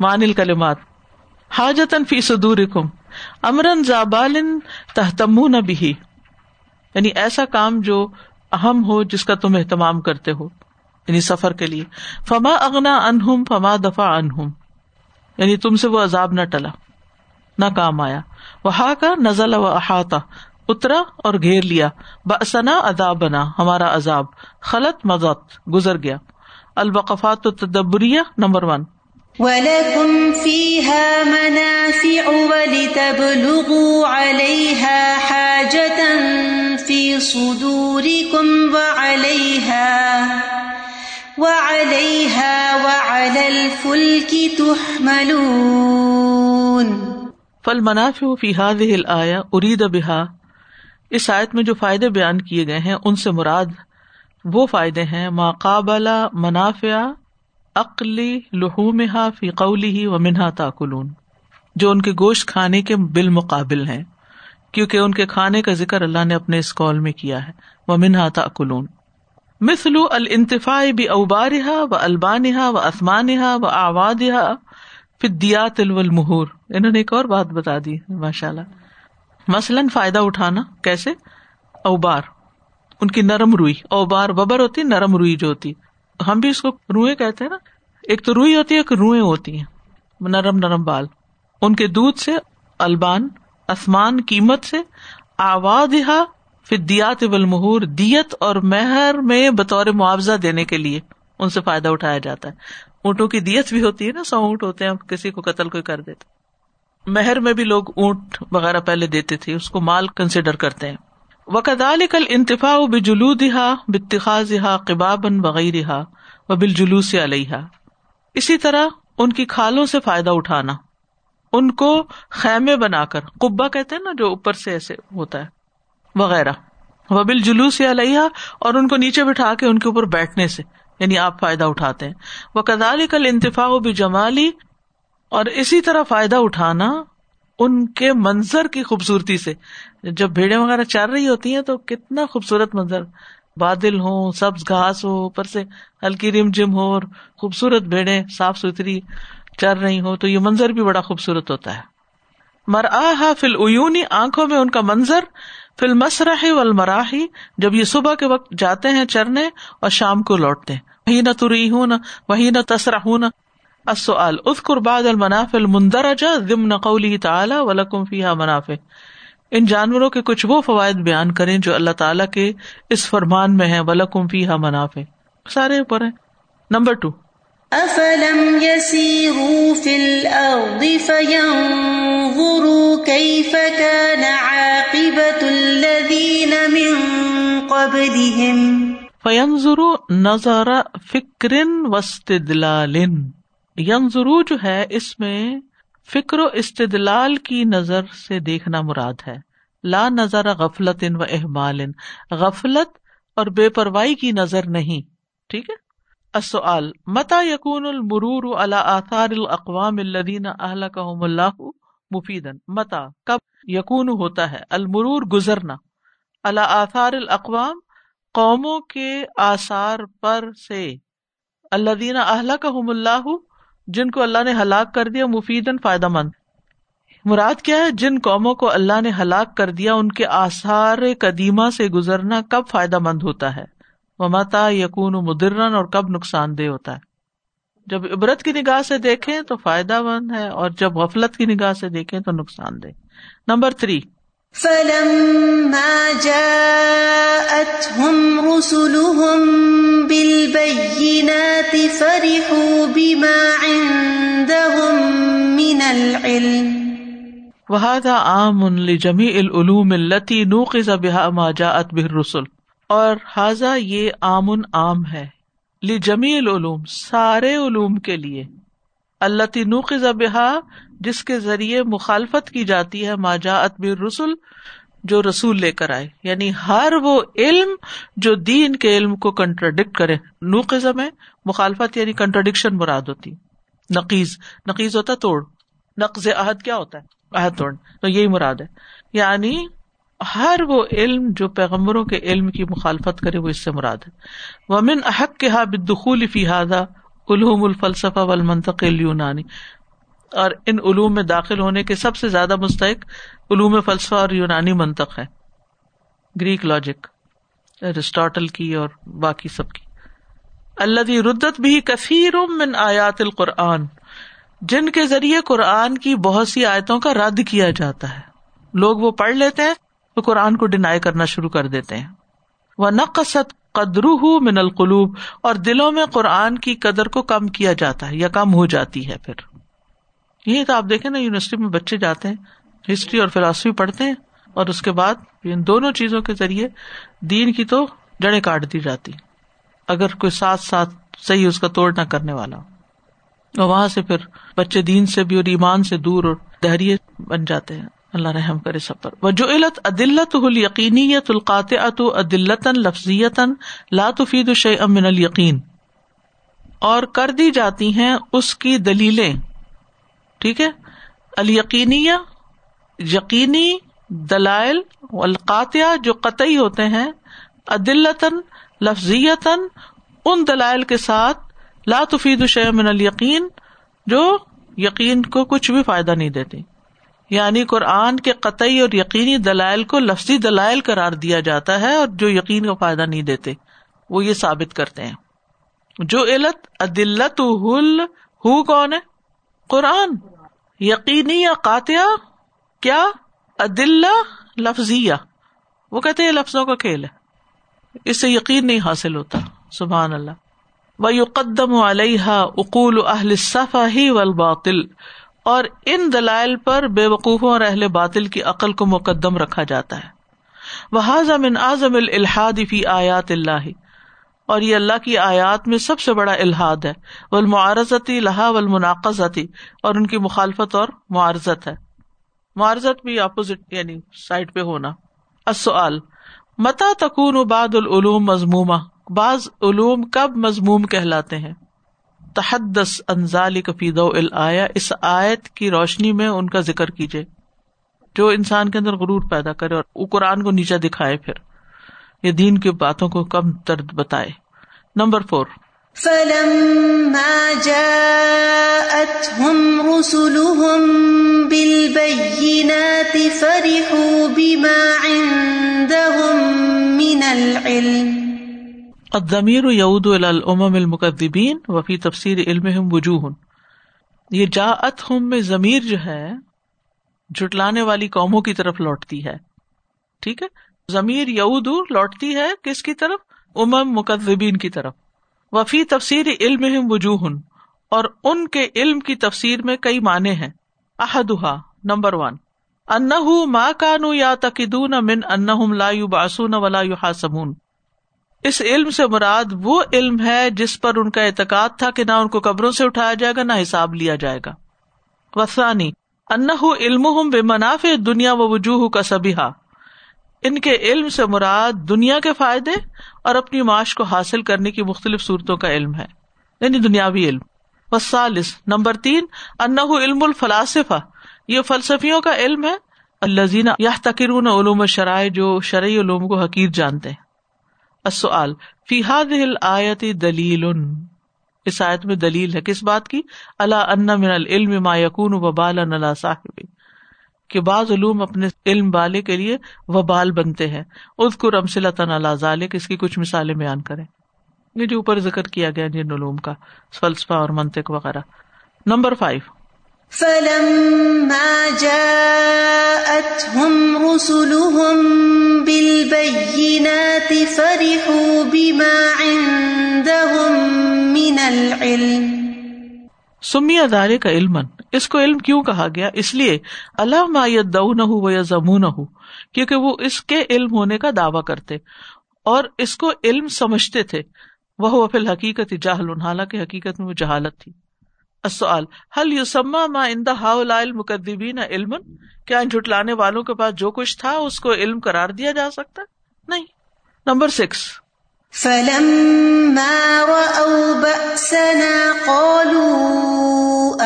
مان الکلمات. حاجتن فی صدورکم امرن زابال تہتمون بھی یعنی ایسا کام جو اہم ہو جس کا تم اہتمام کرتے ہو یعنی سفر کے لیے. فما اگنا انہم فما دفاع انہم یعنی تم سے وہ عذاب نہ ٹلا، نہ کام آیا. وہ کا نزل و احاطہ اترا اور گھیر لیا. بسنا ادا بنا ہمارا عذاب. خلط مزت گزر گیا. البقفات تدبریہ نمبر ون. وَلَكُمْ فِيهَا مَنَافِعُ وَلِتَبْلُغُوا عَلَيْهَا حَاجَةً فِي صُدُورِكُمْ وَعَلَيْهَا وَعَلَيْهَا وَعَلَى الْفُلْكِ تُحْمَلُونَ فالمنافع فی هذه الآية أريد بها۔ اس آیت میں جو فائدے بیان کیے گئے ہیں، ان سے مراد وہ فائدے ہیں ماقابلہ منافع عقلی لہوم فی قولی ہی و منہا تاکلون۔ جو ان کے گوشت کھانے کے بالمقابل ہیں، کیونکہ ان کے کھانے کا ذکر اللہ نے اپنے اس قول میں کیا ہے وہ منہا تاکلون۔ مثلو الانتفاع بھی اوبارہ و البانہ و اسمانہ و آوادہ فدیات المہور انہوں نے ایک اور بات بتا دی ماشاء اللہ مثلاً فائدہ اٹھانا، کیسے؟ اوبار۔ ان کی نرم روئی، اوبار ببر ہوتی، نرم روئی جو ہوتی۔ ہم بھی اس کو روئے کہتے ہیں نا، ایک تو روئی ہوتی ہے، ایک روئیں ہوتی ہیں، نرم نرم بال۔ ان کے دودھ سے البان، آسمان قیمت سے آواز فدیات مہور دیت اور مہر میں بطور معاوضہ دینے کے لیے ان سے فائدہ اٹھایا جاتا ہے۔ اونٹوں کی دیت بھی ہوتی ہے نا، سو اونٹ ہوتے ہیں کسی کو قتل کوئی کر دیتے۔ مہر میں بھی لوگ اونٹ وغیرہ پہلے دیتے تھے، اس کو مال کنسیڈر کرتے ہیں۔ وکدال کل انتفا بجلو دہا بتخاذ قبابن وغیرہ و بال جلوس علیہ اسی طرح ان کی کھالوں سے فائدہ اٹھانا ان کو خیمے بنا کر قبا کہتے ہیں نا جو اوپر سے ایسے ہوتا ہے، وغیرہ۔ و بال جلوس علیہ اور ان کو نیچے بٹھا کے ان کے اوپر بیٹھنے سے یعنی آپ فائدہ اٹھاتے ہیں۔ وہ کدال کل انتفا بھی جمالی اور اسی طرح فائدہ اٹھانا ان کے منظر کی خوبصورتی سے۔ جب بھیڑے وغیرہ چل رہی ہوتی ہیں تو کتنا خوبصورت منظر۔ بادل ہو سبز گھاس ہو، اوپر سے ہلکی رم جم ہو اور خوبصورت بھیڑے صاف ستھری چل رہی ہو تو یہ منظر بھی بڑا خوبصورت ہوتا ہے۔ مر آ فل اونی آنکھوں میں ان کا منظر فل مسرح والمراحی، جب یہ صبح کے وقت جاتے ہیں چرنے اور شام کو لوٹتے ہیں۔ وہی نہ تری ہوں نہ وہی نہ تسرا ہوں نہ السؤال اذكر بعض المنافع المندرجة ضمن قوله تعالى ولكم فيها منافع. ان جانوروں کے کچھ وہ فوائد بیان کریں جو اللہ تعالیٰ کے اس فرمان میں ہیں ولکم فیہا منافع. سارے اوپر ہیں نمبر ٹو افلم يسيروا في الارض فينظروا كيف كان عاقبة الذين من قبلهم. فينظروا نظر فکر واستدلال. ینظرو جو ہے اس میں فکر و استدلال کی نظر سے دیکھنا مراد ہے۔ لا نظر غفلت ان و احمال غفلت اور بے پرواہی کی نظر نہیں۔ ٹھیک ہے؟ متا یقون المرور آثار الاقوام الدین اللہ مفید متا کب یقون ہوتا ہے؟ المرور گزرنا۔ اللہ آثار الاقوام، قوموں کے آثار پر سے۔ اللہ دین اہل کا اللہ جن کو اللہ نے ہلاک کر دیا مفید فائدہ مند مراد کیا ہے؟ جن قوموں کو اللہ نے ہلاک کر دیا، ان کے آثار قدیمہ سے گزرنا کب فائدہ مند ہوتا ہے؟ وہ متا یقون مدرن اور کب نقصان دہ ہوتا ہے؟ جب عبرت کی نگاہ سے دیکھیں تو فائدہ مند ہے اور جب غفلت کی نگاہ سے دیکھیں تو نقصان دہ۔ نمبر تھری فلما جاءتهم رسلهم بالبينات فرحوا بما عندهم من العلم. وهذا عام لجميع العلوم التي نوقظ بها ما جاءت به الرسل. اور حاضا یہ عام عام ہے لجمیع العلوم، سارے علوم کے لیے اللہ نوقز بحا جس کے ذریعے مخالفت کی جاتی ہے ماجا بر رسول جو رسول لے کر آئے۔ یعنی ہر وہ علم جو دین کے علم کو کنٹراڈکٹ کرے۔ نوقز میں مخالفت یعنی کنٹراڈکشن مراد ہوتی۔ نقیز نقیز ہوتا توڑ۔ نقز عہد کیا ہوتا ہے؟ عہد توڑ تو یہی مراد ہے۔ یعنی ہر وہ علم جو پیغمبروں کے علم کی مخالفت کرے، وہ اس سے مراد ہے۔ ومن احق کے ہا بدخول فی الحم الفلسفہ و المنطق اور ان علوم میں داخل ہونے کے سب سے زیادہ مستحق علوم فلسفہ اور یونانی منطق ہے گریک لاجک ارسٹاٹل کی اور باقی سب کی۔ اللہ ردت بھی کثیر من آیات القرآن، جن کے ذریعے قرآن کی بہت سی آیتوں کا رد کیا جاتا ہے۔ لوگ وہ پڑھ لیتے ہیں تو قرآن کو ڈینائی کرنا شروع کر دیتے ہیں۔ وہ نقصت قدرو من القلوب، اور دلوں میں قرآن کی قدر کو کم کیا جاتا ہے یا کم ہو جاتی ہے پھر۔ یہ تو آپ دیکھیں نا، یونیورسٹی میں بچے جاتے ہیں، ہسٹری اور فلاسفی پڑھتے ہیں، اور اس کے بعد ان دونوں چیزوں کے ذریعے دین کی تو جڑیں کاٹ دی جاتی۔ اگر کوئی ساتھ ساتھ صحیح اس کا توڑ نہ کرنے والا اور وہاں سے پھر بچے دین سے بھی اور ایمان سے دور اور دہریے بن جاتے ہیں۔ اللہ رحم کرے سب پر۔ وہ جو علت عدلت یقینیت القاط عدلتن لفظیتن لاتفید الشع امن القین اور کر دی جاتی ہیں اس کی دلیلیں۔ ٹھیک ہے؟ الیقینی یقینی، دلائل القاطیہ جو قطعی ہوتے ہیں عدلتاً لفظیتاً، ان دلائل کے ساتھ لاتفید الشع من القین جو یقین کو کچھ بھی فائدہ نہیں دیتی یعنی قرآن کے قطعی اور یقینی دلائل کو لفظی دلائل قرار دیا جاتا ہے اور جو یقین کا فائدہ نہیں دیتے، وہ یہ ثابت کرتے ہیں۔ جو علت عدلت ہو کون ہے؟ قرآن یقینی یا قاتیہ کیا؟ عدل لفظیہ۔ وہ کہتے ہیں لفظوں کا کھیل ہے۔ اس سے یقین نہیں حاصل ہوتا، سبحان اللہ۔ وہ قدم علیہ اقول اہل صفا ہی والباطل۔ اور ان دلائل پر بے وقوفوں اور اہل باطل کی عقل کو مقدم رکھا جاتا ہے۔ وہ اعظم اعظم الحاد فی آیات اللہ اور یہ اللہ کی آیات میں سب سے بڑا الحاد ہے۔ وہ لہا و اور ان کی مخالفت اور معارضت ہے۔ معارضت بھی اپوزٹ یعنی سائڈ پہ ہونا۔ اصل متا تکون بعد العلوم مضمومہ؟ بعض علوم کب مضموم کہلاتے ہیں؟ تحدس انزال کفید آیا اس آیت کی روشنی میں ان کا ذکر کیجیے جو انسان کے اندر غرور پیدا کرے اور وہ قرآن کو نیچا دکھائے پھر۔ یہ دین کی باتوں کو کم درد بتائے۔ نمبر فور ادمیر یعود العم المقدبین وفی تفسیر علم وجوہ یہ جا ات ہم میں ضمیر جو ہے جٹلانے والی قوموں کی طرف لوٹتی ہے. ٹھیک ہے؟ ضمیر یعود لوٹتی ہے کس کی طرف؟ امم مقدبین کی طرف۔ وفی تفسیر علم وجوہ اور ان کے علم کی تفسیر میں کئی معنی ہیں۔ احدہ نمبر ون ان ماں کانو یا تقدون من ان لا باسون ولا یو حاسمون اس علم سے مراد وہ علم ہے جس پر ان کا اعتقاد تھا کہ نہ ان کو قبروں سے اٹھایا جائے گا، نہ حساب لیا جائے گا۔ وسانی ان علم بے منافع دنیا و وجوہ کا سبھا ان کے علم سے مراد دنیا کے فائدے اور اپنی معاش کو حاصل کرنے کی مختلف صورتوں کا علم ہے یعنی دنیاوی علم۔ وسالس نمبر تین ان علم الفلاسفہ۔ یہ فلسفیوں کا علم ہے۔ اللہ یا تقرون علوم شرائع جو شرعی علوم کو حقیر جانتے ہیں۔ السؤال، فی هذه آیت دلیل۔ اس آیت میں دلیل ہے کس بات کی؟ اللہ ان من العلم ما یقون وبال اللہ صاحب کہ بعض علوم اپنے علم والے کے لیے وبال بنتے ہیں۔ اذکر امثلۃ علی ذلک اس کی کچھ مثالیں بیان کریں۔ یہ جو اوپر ذکر کیا گیا جن علوم کا، فلسفہ اور منطق وغیرہ۔ نمبر فائیو فلما جاءتهم رسلهم بالبينات فرحوا بما عندهم من العلم۔ سمی ادارے کا علم اس کو علم کیوں کہا گیا؟ اس لیے اللہ مایت دو نہ ہو یا زمو نہ ہو کیونکہ وہ اس کے علم ہونے کا دعوی کرتے اور اس کو علم سمجھتے تھے۔ وہ فی الحقیقت جاہل حالانکہ حقیقت میں وہ جہالت تھی۔ السؤال هل يسمى ما عند هؤلاء المكذبين علم کیا ان جھٹلانے والوں کے پاس جو کچھ تھا اس کو علم قرار دیا جا سکتا؟ نہیں۔ نمبر سکس فلما رأوا بأسنا قالوا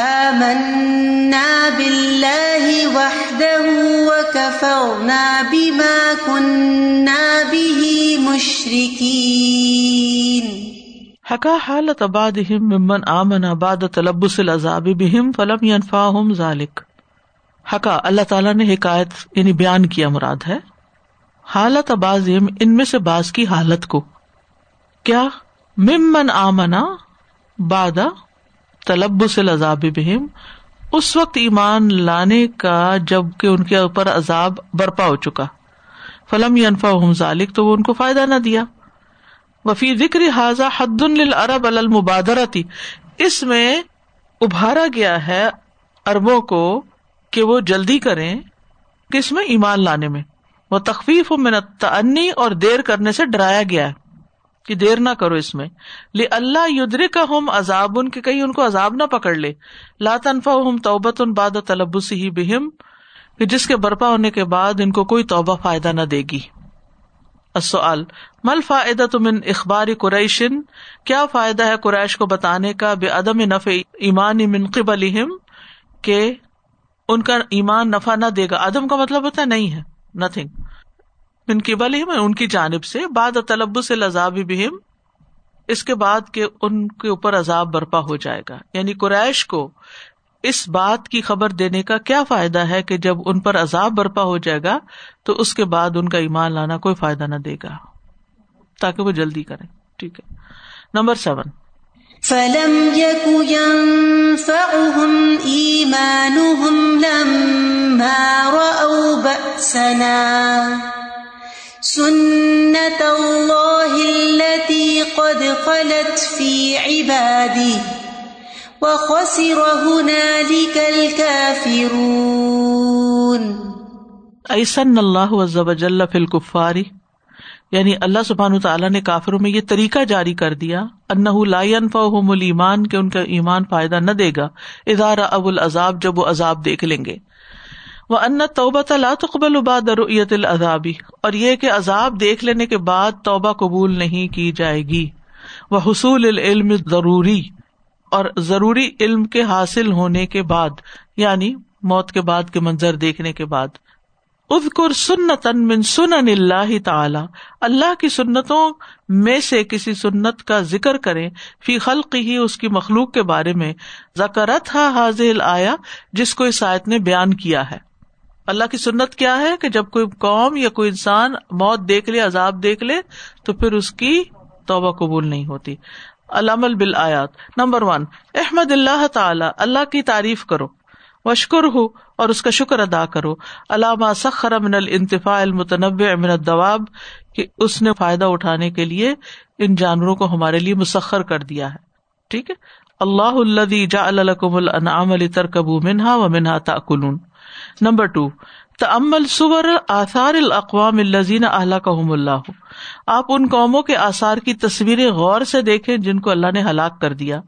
آمنا بالله وحده وكفرنا بما كنا به مشركين. حکا حالت آباد ممن آمن آباد تلبس العذاب بہم فلم ینفا ذالک. حکا اللہ تعالیٰ نے حکایت یعنی بیان کیا مراد ہے؟ حالت اباز ان میں سے باز کی حالت کو۔ کیا ممن آمنا بادا تلبس العذاب بہم اس وقت ایمان لانے کا جبکہ ان کے اوپر عذاب برپا ہو چکا۔ فلم ینفا ذالک، تو وہ ان کو فائدہ نہ دیا۔ وفی ذکر حاضہ حد العرب المبادرتی، اس میں ابھارا گیا ہے اربوں کو کہ وہ جلدی کریں کس میں؟ ایمان لانے میں۔ وہ تخفیف و منت اور دیر کرنے سے ڈرایا گیا ہے۔ کہ دیر نہ کرو اس میں۔ لے اللہ یدر کا ہوم عذاب ان کے کہیں ان کو عذاب نہ پکڑ لے۔ لا تنفا ہم توبت ان باد تلبس ہی بہم، کہ جس کے برپا ہونے کے بعد ان کو کوئی توبہ فائدہ نہ دے گی۔ السؤال مل فائدہ تم ان اخباری قریشن کیا فائدہ ہے قریش کو بتانے کا بے عدم نفع ایمان منقب علیہم کہ ان کا ایمان نفع نہ دے گا؟ عدم کا مطلب ہوتا ہے نہیں ہے نتنگ من کی بل ان کی جانب سے، بعد طلب سے لذاب بہم، اس کے بعد کے ان کے اوپر عذاب برپا ہو جائے گا۔ یعنی قریش کو اس بات کی خبر دینے کا کیا فائدہ ہے کہ جب ان پر عذاب برپا ہو جائے گا، تو اس کے بعد ان کا ایمان لانا کوئی فائدہ نہ دے گا۔ تاکہ وہ جلدی کریں۔ ٹھیک ہے۔ Number seven. فلم سنت اللہ التي قد خلت في عبادي وخسر هنالك الكافرون ایسن اللہ عز وجل فی الكفار یعنی اللہ سبحانہ تعالیٰ نے کافروں میں یہ طریقہ جاری کر دیا انہ لا ينفعهم الایمان، کہ ان کا ایمان فائدہ نہ دے گا۔ اذا اب العذاب، جب وہ عذاب دیکھ لیں گے۔ وہ ان توبہ تقبل اباد رویت العذابی اور یہ کہ عذاب دیکھ لینے کے بعد توبہ قبول نہیں کی جائے گی۔ وہ حصول العلم ضروری اور ضروری علم کے حاصل ہونے کے بعد یعنی موت کے بعد کے منظر دیکھنے کے بعد۔ ادکر سنتن من سن اللہ تعالی، اللہ کی سنتوں میں سے کسی سنت کا ذکر کرے فی خلق ہی اس کی مخلوق کے بارے میں۔ زکرت ہا حاضل آیا جس کو اس آیت نے بیان کیا ہے۔ اللہ کی سنت کیا ہے کہ جب کوئی قوم یا کوئی انسان موت دیکھ لے، عذاب دیکھ لے، تو پھر اس کی توبہ قبول نہیں ہوتی۔ علام بل آیات نمبر ون، احمد اللہ تعالی، اللہ کی تعریف کرو وشکر ہو اور اس کا شکر ادا کرو۔ علامہ سخر امن الانتفاع المتنوع امن الدواب، کہ اس نے فائدہ اٹھانے کے لیے ان جانوروں کو ہمارے لیے مسخر کر دیا ہے۔ ٹھیک ہے؟ اللہ اللہ جا النعام علی ترکبو منہا و منہا تاکلون۔ نمبر ٹو تمل سور آثار الاقوام الزین اللہ کام اللہ۔ آپ ان قوموں کے آثار کی تصویریں غور سے دیکھیں جن کو اللہ نے ہلاک کر دیا۔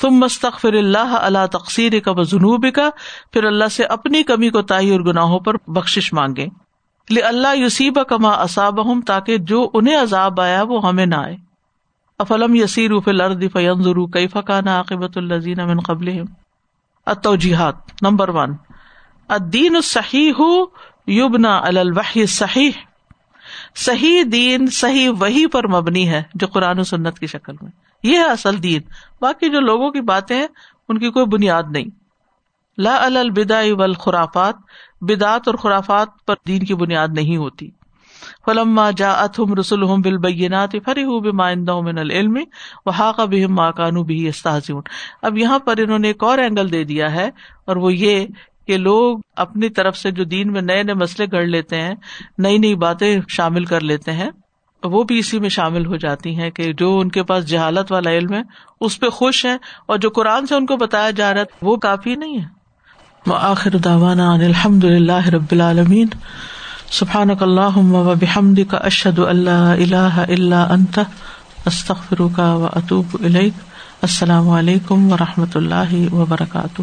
تم مستقفر اللہ اللہ تقسیر کا و جنوب کا پھر اللہ سے اپنی کمی کو تاہی اور گناہوں پر بخشش مانگے اللہ یوسیب کما اصاب ہوں تاکہ جو انہیں عذاب آیا وہ ہمیں نہ آئے۔ افلم یسیر الارض فینظروا کیف کان عاقبت الذین من قبلہم۔ Number one. الدین الصحیح یبنا الوحی صحیح صحیح دین، صحیح وہی پر مبنی ہے، جو قرآن و سنت کی شکل میں۔ یہ ہے اصل دین۔ باقی جو لوگوں کی باتیں ہیں، ان کی کوئی بنیاد نہیں۔ لا البدا والخرافات، بدعت اور خرافات پر دین کی بنیاد نہیں ہوتی۔ فلما جاءتهم رسلهم بالبينات فرحوا بما عندهم من العلم وحاق بهم ما کانو بھی يستهزئون۔ اب یہاں پر انہوں نے ایک اور اینگل دے دیا ہے، اور وہ یہ کہ لوگ اپنی طرف سے جو دین میں نئے نئے مسئلے گڑ لیتے ہیں، نئی نئی باتیں شامل کر لیتے ہیں، وہ بھی اسی میں شامل ہو جاتی ہیں کہ جو ان کے پاس جہالت والا علم ہے، اس پہ خوش ہے اور جو قرآن سے ان کو بتایا جا رہا ہے، وہ کافی نہیں ہے۔ آخر داوانا الحمد للہ رب العالمین۔ سبحان اللہ بحمد کا اشد اللہ اللہ اللہ انت استخر کا و اطوب السلام علیکم و رحمۃ اللہ وبرکاتہ۔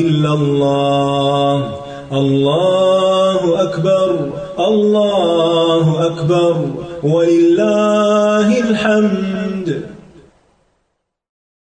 إلا الله. الله أكبر. الله أكبر. ولله الحمد.